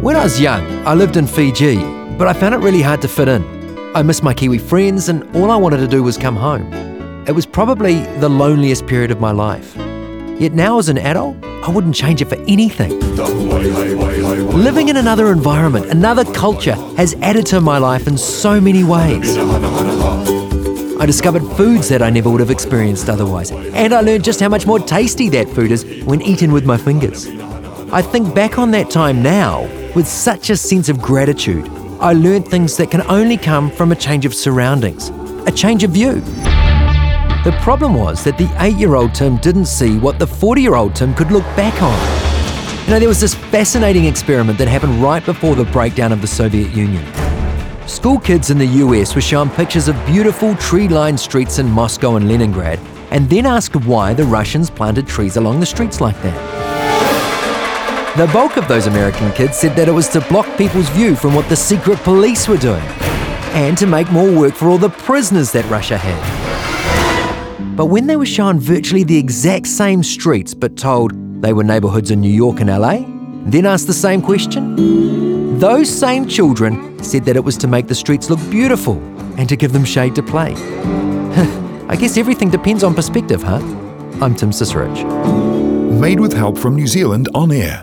When I was young, I lived in Fiji, but I found it really hard to fit in. I missed my Kiwi friends, and all I wanted to do was come home. It was probably the loneliest period of my life. Yet now, as an adult, I wouldn't change it for anything. Living in another environment, another culture, has added to my life in so many ways. I discovered foods that I never would have experienced otherwise, and I learned just how much more tasty that food is when eaten with my fingers. I think back on that time now with such a sense of gratitude. I learned things that can only come from a change of surroundings, a change of view. The problem was that the eight year old Tim didn't see what the 40 year old Tim could look back on. You know, there was this fascinating experiment that happened right before the breakdown of the Soviet Union. School kids in the US were shown pictures of beautiful tree lined streets in Moscow and Leningrad, and then asked why the Russians planted trees along the streets like that. The bulk of those American kids said that it was to block people's view from what the secret police were doing, and to make more work for all the prisoners that Russia had. But when they were shown virtually the exact same streets but told they were neighbourhoods in New York and LA, then asked the same question, those same children said that it was to make the streets look beautiful and to give them shade to play. I guess everything depends on perspective, huh? I'm Tim Sisarich. Made with help from New Zealand On Air.